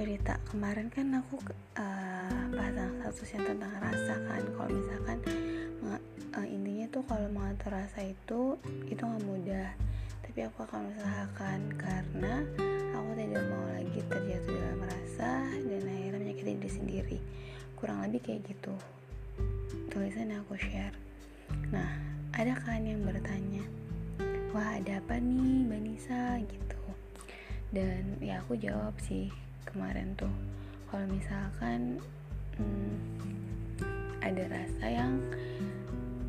cerita. Kemarin kan aku uh, pasang status yang tentang rasa kan. Kalau misalkan uh, intinya tuh kalau mengatur rasa itu itu nggak mudah. Tapi aku akan usahakan karena aku tidak mau lagi terjatuh dalam rasa dan akhirnya menyakiti diri sendiri. Kurang lebih kayak gitu. Tulisan aku share. Nah ada kan yang bertanya wah ada apa nih Mbak Nisa? Gitu. Dan ya aku jawab sih kemarin tuh. Kalau misalkan hmm, ada rasa yang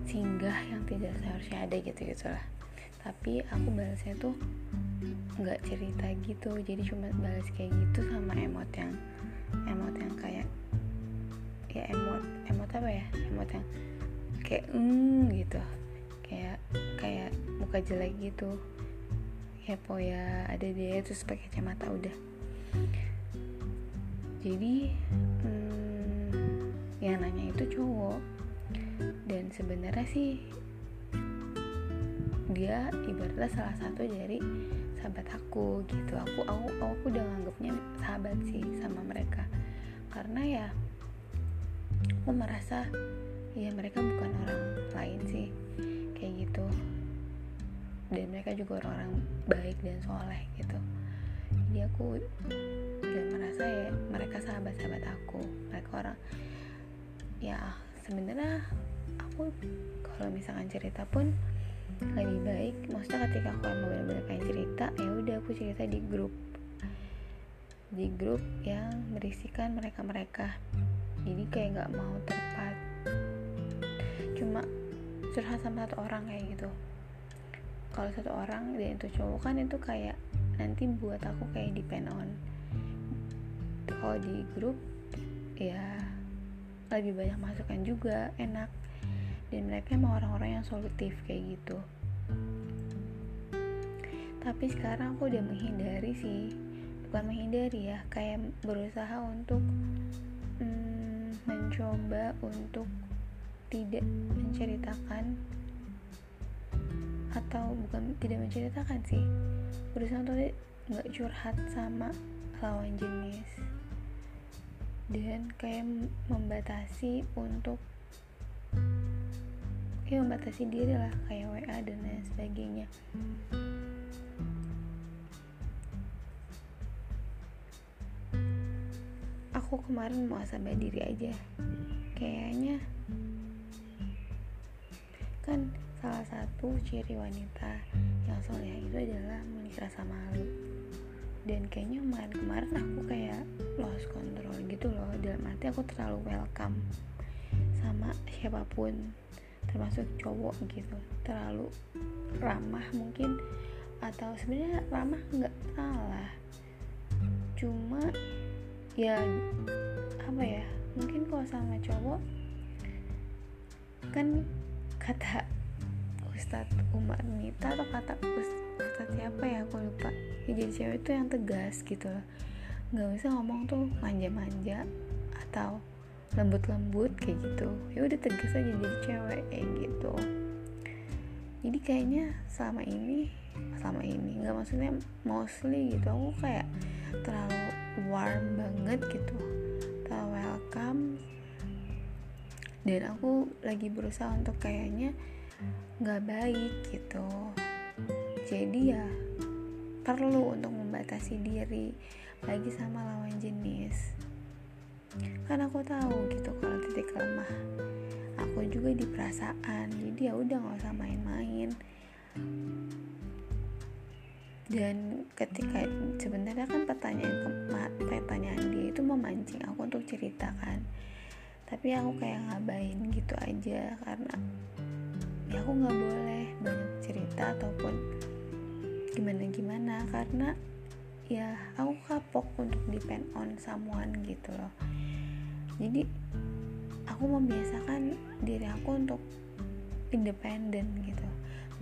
singgah yang tidak seharusnya ada gitu gitu lah. Tapi aku balasnya tuh nggak cerita gitu. Jadi cuma balas kayak gitu sama emot yang emot yang kayak ya emot emot apa ya? Emot yang kayak mm gitu. Kayak kayak muka jelek gitu. Ya po ya ada dia terus pakai kacamata udah jadi hmm, yang nanya itu cowok. Dan sebenarnya sih dia ibaratnya salah satu dari sahabat aku gitu. Aku aku aku udah nganggapnya sahabat sih sama mereka. Karena ya aku merasa ya mereka bukan orang lain sih. Kayak gitu. Dan mereka juga orang-orang baik dan soleh gitu. Jadi aku udah merasa ya mereka sahabat-sahabat aku. Mereka orang ya sebenarnya aku kalau misalkan cerita pun lebih baik. Maksudnya ketika aku mau benar-benar pengen cerita ya udah aku cerita di grup. Di grup yang berisikan mereka-mereka. Jadi kayak nggak mau terpat. Cuma curhat sama satu orang kayak gitu. Kalau satu orang dan itu cowok kan itu kayak nanti buat aku kayak depend on kalau di grup ya lebih banyak masukan juga enak. Dan mereka emang orang-orang yang solutif kayak gitu. Tapi sekarang aku udah menghindari sih. Bukan menghindari ya kayak berusaha untuk hmm, mencoba untuk tidak menceritakan atau bukan tidak menceritakan sih. Berusaha untuk nggak curhat sama lawan jenis dan kayak membatasi untuk ya membatasi diri lah kayak WA dan lain sebagainya. Aku kemarin mau sampai diri aja. Kayaknya kan salah satu ciri wanita yang soleh itu adalah memiliki rasa malu dan kayaknya kemarin-kemarin aku kayak lost control gitu loh. Dalam arti aku terlalu welcome sama siapa pun termasuk cowok gitu. Terlalu ramah mungkin atau sebenarnya ramah nggak salah. Cuma ya apa ya mungkin kalau sama cowok kan kata Ustadz Umar Nita atau kata Ustadz siapa ya? Aku lupa. Ya jadi cewek itu yang tegas gitu loh. Nggak usah ngomong tuh manja-manja atau lembut-lembut kayak gitu. Ya udah tegas aja jadi cewek kayak gitu. Jadi kayaknya selama ini selama ini nggak maksudnya mostly gitu. Aku kayak terlalu warm banget gitu. Terlalu welcome. Dan aku lagi berusaha untuk kayaknya nggak baik gitu. Jadi ya perlu untuk membatasi diri lagi sama lawan jenis. Kan aku tahu gitu kalau titik lemah aku juga di perasaan. Jadi ya udah nggak usah main-main. Dan ketika sebenarnya kan pertanyaan pertanyaan dia itu memancing aku untuk ceritakan tapi aku kayak ngabain gitu aja karena ya aku nggak boleh banyak cerita ataupun gimana gimana karena ya aku kapok untuk depend on someone gitu loh. Jadi aku membiasakan diri aku untuk independen gitu.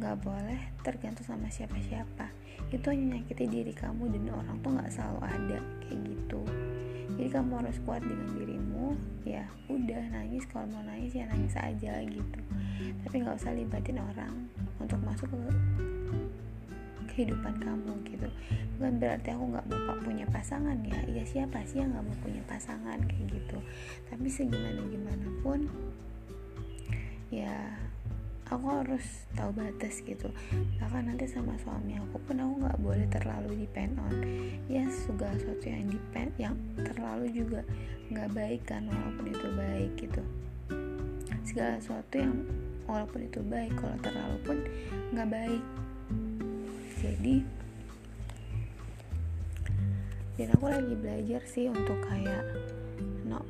Nggak boleh tergantung sama siapa-siapa. Itu hanya nyakiti diri kamu dan orang tuh nggak selalu ada kayak gitu jadi kamu harus kuat dengan dirimu. Ya udah nangis. Kalau mau nangis ya nangis aja gitu. Tapi nggak usah libatin orang untuk masuk ke kehidupan kamu gitu. Bukan berarti aku nggak mau punya pasangan ya. Ya siapa sih yang nggak mau punya pasangan kayak gitu? Tapi segimana gimana pun ya aku harus tahu batas gitu. Bahkan nanti sama suami aku pun aku nggak boleh terlalu depend on. Ya segala sesuatu yang depend yang terlalu juga nggak baik kan walaupun itu baik gitu. Segala sesuatu yang walaupun itu baik kalau terlalu pun nggak baik. Jadi dan aku lagi belajar sih untuk kayak not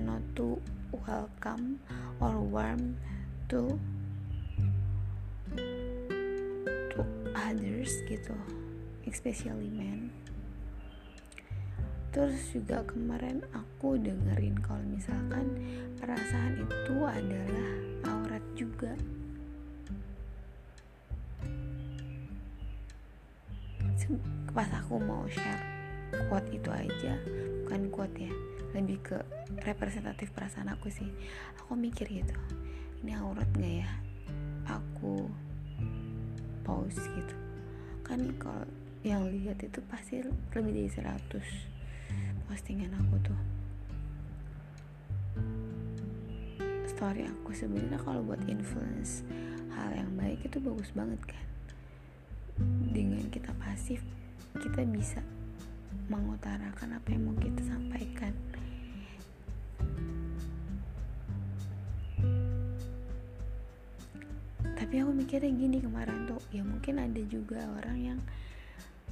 not to welcome or warm to to others gitu especially men. Terus juga kemarin aku dengerin kalau misalkan perasaan itu adalah aurat juga. Pas aku mau share quote itu aja bukan quote ya lebih ke representatif perasaan aku sih. Aku mikir gitu ini aurat gak ya? Aku pause gitu. Kan kalau yang lihat itu pasti lebih dari 100 postingan aku tuh. Story aku sebenarnya kalau buat influence hal yang baik itu bagus banget kan. Dengan kita pasif kita bisa mengutarakan apa yang mau kita sampaikan tapi aku mikirnya gini kemarin tuh ya mungkin ada juga orang yang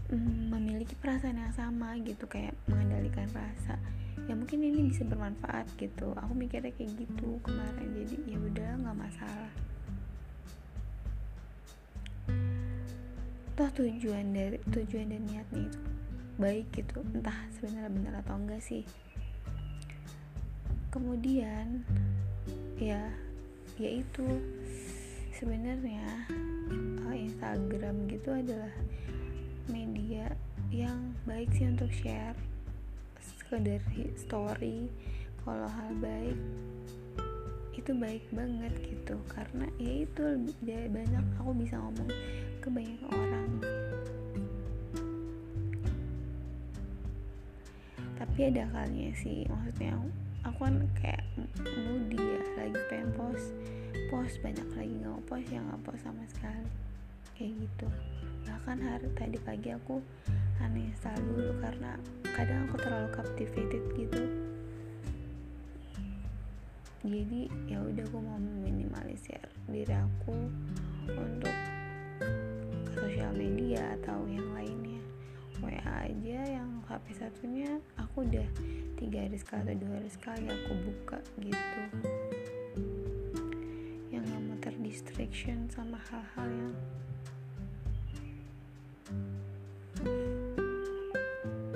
mm, memiliki perasaan yang sama gitu kayak mengendalikan rasa. Ya mungkin ini bisa bermanfaat gitu. Aku mikirnya kayak gitu kemarin jadi ya udah nggak masalah. Toh tujuan dari tujuan dan niatnya itu baik gitu entah sebenarnya benar atau enggak sih. Kemudian ya yaitu sebenarnya uh, Instagram gitu adalah media yang baik sih untuk share sekedar story. Kalau hal baik itu baik banget gitu. Karena ya itu lebih banyak aku bisa ngomong ke banyak orang. Tapi ada kalnya sih maksudnya aku kan kayak moody ya lagi pengen post post banyak lagi nggak post yang nggak post sama sekali. Kayak gitu. Bahkan hari tadi pagi aku uninstall dulu karena kadang aku terlalu captivated gitu. Jadi ya udah aku mau meminimalisir diri aku untuk sosial media atau yang lainnya. WA aja yang HP satunya aku udah tiga hari sekali atau dua hari sekali aku buka gitu distraction sama hal-hal yang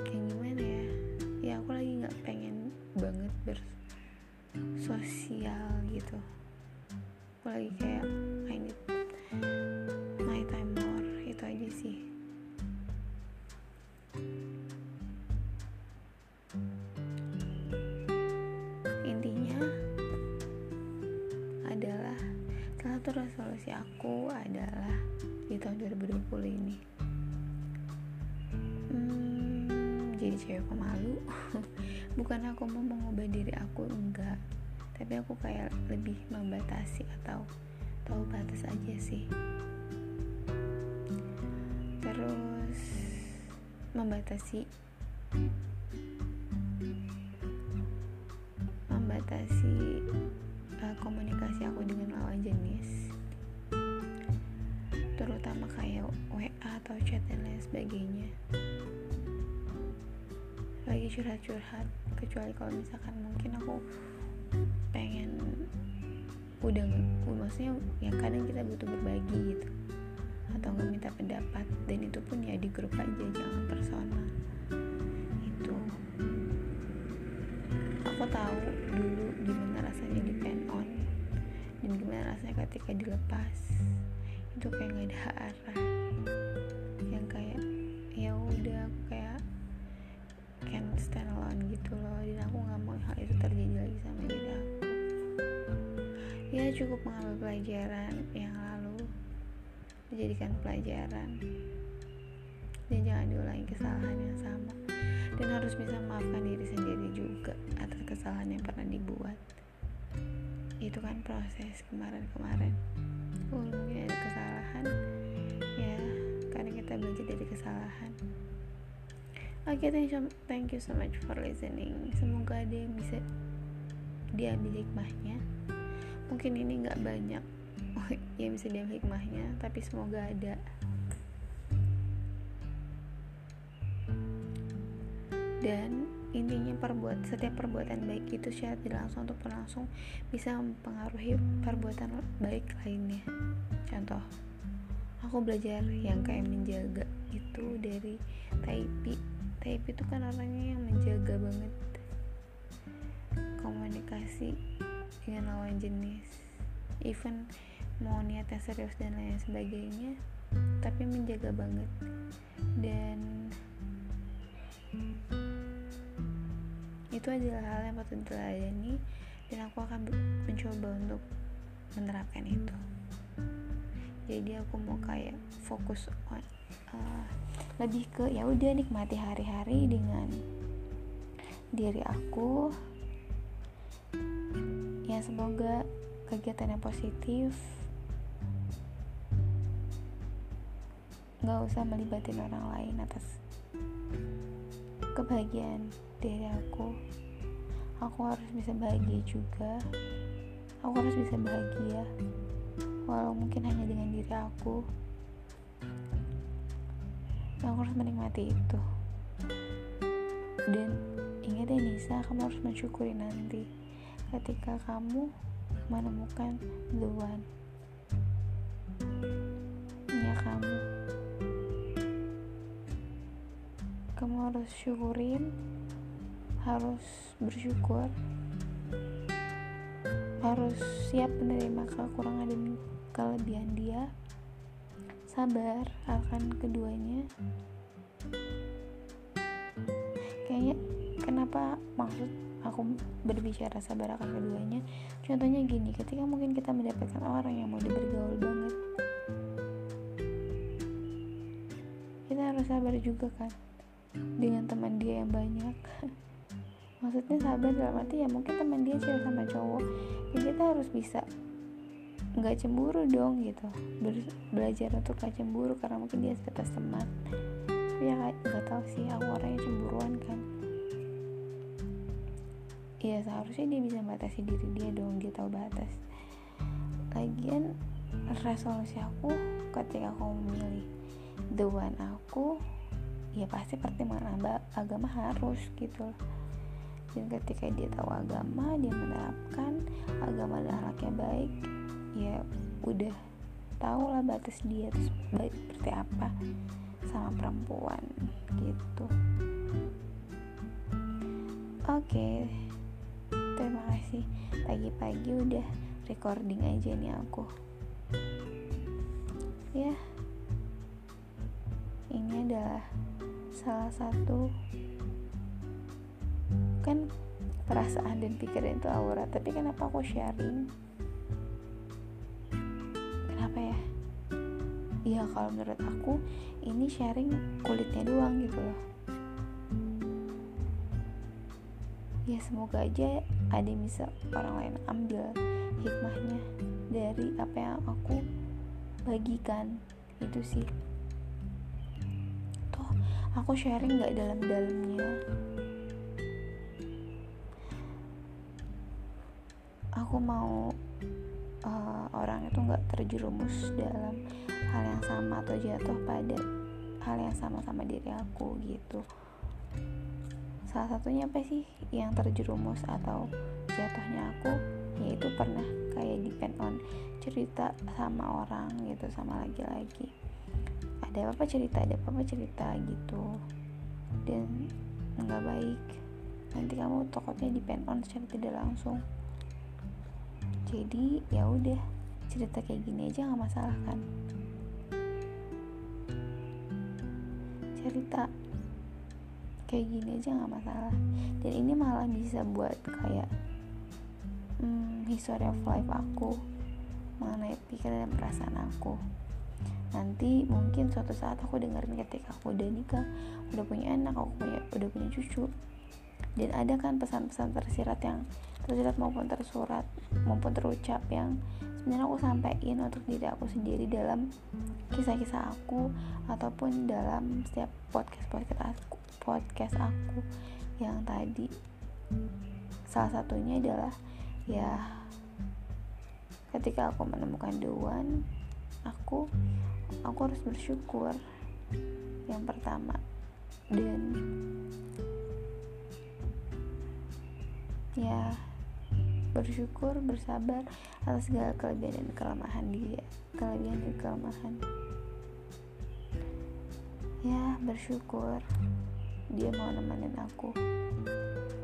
kayak gimana ya? Ya aku lagi nggak pengen banget bersosial gitu. Aku lagi kayak tahun 2020 ini. Hmm, jadi cewek pemalu bukan aku mau mengubah diri aku enggak. Tapi aku kayak lebih membatasi atau tahu batas aja sih. Terus membatasi membatasi atau chat dan lain sebagainya. Lagi curhat-curhat kecuali kalau misalkan mungkin aku pengen udah maksudnya ya kadang kita butuh berbagi gitu. Atau nggak minta pendapat dan itu pun ya di grup aja jangan personal. Itu. Aku tahu dulu gimana rasanya depend on dan gimana rasanya ketika dilepas. Itu kayak gak ada arah cukup mengambil pelajaran yang lalu. Dijadikan pelajaran. Dan jangan diulangi kesalahan yang sama. Dan harus bisa memaafkan diri sendiri juga atas kesalahan yang pernah dibuat. Itu kan proses kemarin-kemarin. Oh, mungkin ada kesalahan ya karena kita belajar dari kesalahan. Oke okay, thank, you, thank you so much for listening. Semoga ada yang bisa diambil hikmahnya mungkin ini nggak banyak. Yang bisa diambil hikmahnya tapi semoga ada. Dan intinya perbuat setiap perbuatan baik itu secara tidak langsung atau langsung bisa mempengaruhi perbuatan baik lainnya. Contoh aku belajar yang kayak menjaga itu dari Taipi Taipi itu kan orangnya yang menjaga banget komunikasi dengan lawan jenis. Even mau niatnya serius dan lain sebagainya tapi menjaga banget. Dan itu adalah hal yang patut diteladani dan aku akan mencoba untuk menerapkan itu. Jadi aku mau kayak fokus on uh, lebih ke ya udah nikmati hari-hari dengan diri aku semoga kegiatan yang positif nggak usah melibatin orang lain atas kebahagiaan diri aku. Aku harus bisa bahagia juga. Aku harus bisa bahagia walau mungkin hanya dengan diri aku. Aku harus menikmati itu. Dan ingat ya Nisa kamu harus mensyukuri nanti ketika kamu menemukan the ya kamu. Kamu harus syukurin harus bersyukur harus siap menerima kekurangan dan kelebihan dia. Sabar akan keduanya. Kayaknya kenapa maksud aku berbicara sabar akan keduanya. Contohnya gini ketika mungkin kita mendapatkan orang yang mau bergaul banget kita harus sabar juga kan dengan teman dia yang banyak. Maksudnya sahabat dalam arti ya mungkin teman dia cewek sama cowok ya kita harus bisa nggak cemburu dong gitu. Belajar untuk gak cemburu karena mungkin dia sebatas teman. Ya nggak tahu sih aku orangnya cemburuan kan ya seharusnya dia bisa batasi diri dia dong dia tahu batas. Lagian resolusi aku ketika aku memilih the one aku ya pasti pertimbangan agama harus gitu dan ketika dia tahu agama dia menerapkan agama dan anaknya baik ya udah tahu lah batas dia terus baik seperti apa sama perempuan gitu. Oke. okay. Terima kasih. Pagi-pagi udah recording aja nih aku. Ya. Ini adalah salah satu kan perasaan dan pikiran itu aura tapi kenapa aku sharing? Kenapa ya? Iya kalau menurut aku ini sharing kulitnya doang gitu loh semoga aja ada yang bisa orang lain ambil hikmahnya dari apa yang aku bagikan. Itu sih. Toh aku sharing gak dalam-dalamnya. Aku mau uh, orang itu nggak terjerumus dalam hal yang sama atau jatuh pada hal yang sama sama diri aku gitu salah satunya apa sih yang terjerumus atau jatuhnya aku? Yaitu pernah kayak depend on cerita sama orang gitu sama lagi-lagi ada apa cerita ada apa cerita gitu. Dan nggak baik. Nanti kamu takutnya depend on secara tidak langsung. Jadi ya udah cerita kayak gini aja nggak masalah kan? Cerita kayak gini aja nggak masalah. Dan ini malah bisa buat kayak hmm, history of life aku mengenai pikiran dan perasaan aku. Nanti mungkin suatu saat aku dengerin ketika aku udah nikah udah punya anak aku punya udah punya cucu. Dan ada kan pesan-pesan tersirat yang tersirat maupun tersurat maupun terucap yang sebenarnya aku sampaikan untuk diri aku sendiri dalam kisah-kisah aku ataupun dalam setiap podcast podcast aku podcast aku yang tadi. Salah satunya adalah ya ketika aku menemukan the one aku aku harus bersyukur. Yang pertama dan ya bersyukur bersabar atas segala kelebihan dan kelemahan dia kelebihan dan kelemahan. Ya bersyukur dia mau nemenin aku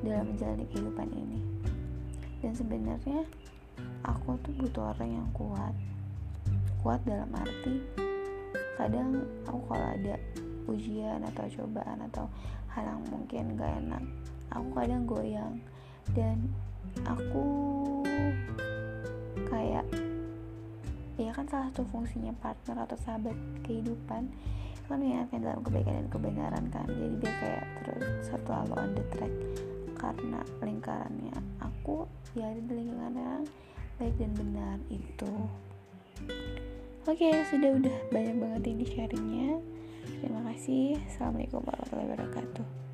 dalam menjalani kehidupan ini. Dan sebenarnya aku tuh butuh orang yang kuat. Kuat dalam arti kadang aku kalau ada ujian atau cobaan atau hal yang mungkin gak enak aku kadang goyang. Dan aku kayak ya kan salah satu fungsinya partner atau sahabat kehidupan kan mengingatkan dalam kebaikan dan kebenaran kan. Jadi dia kayak terus selalu on the track. Karena lingkarannya aku ya di lingkungan yang baik dan benar itu. Oke okay, sudah udah banyak banget ini sharingnya. Terima kasih. Assalamualaikum warahmatullahi wabarakatuh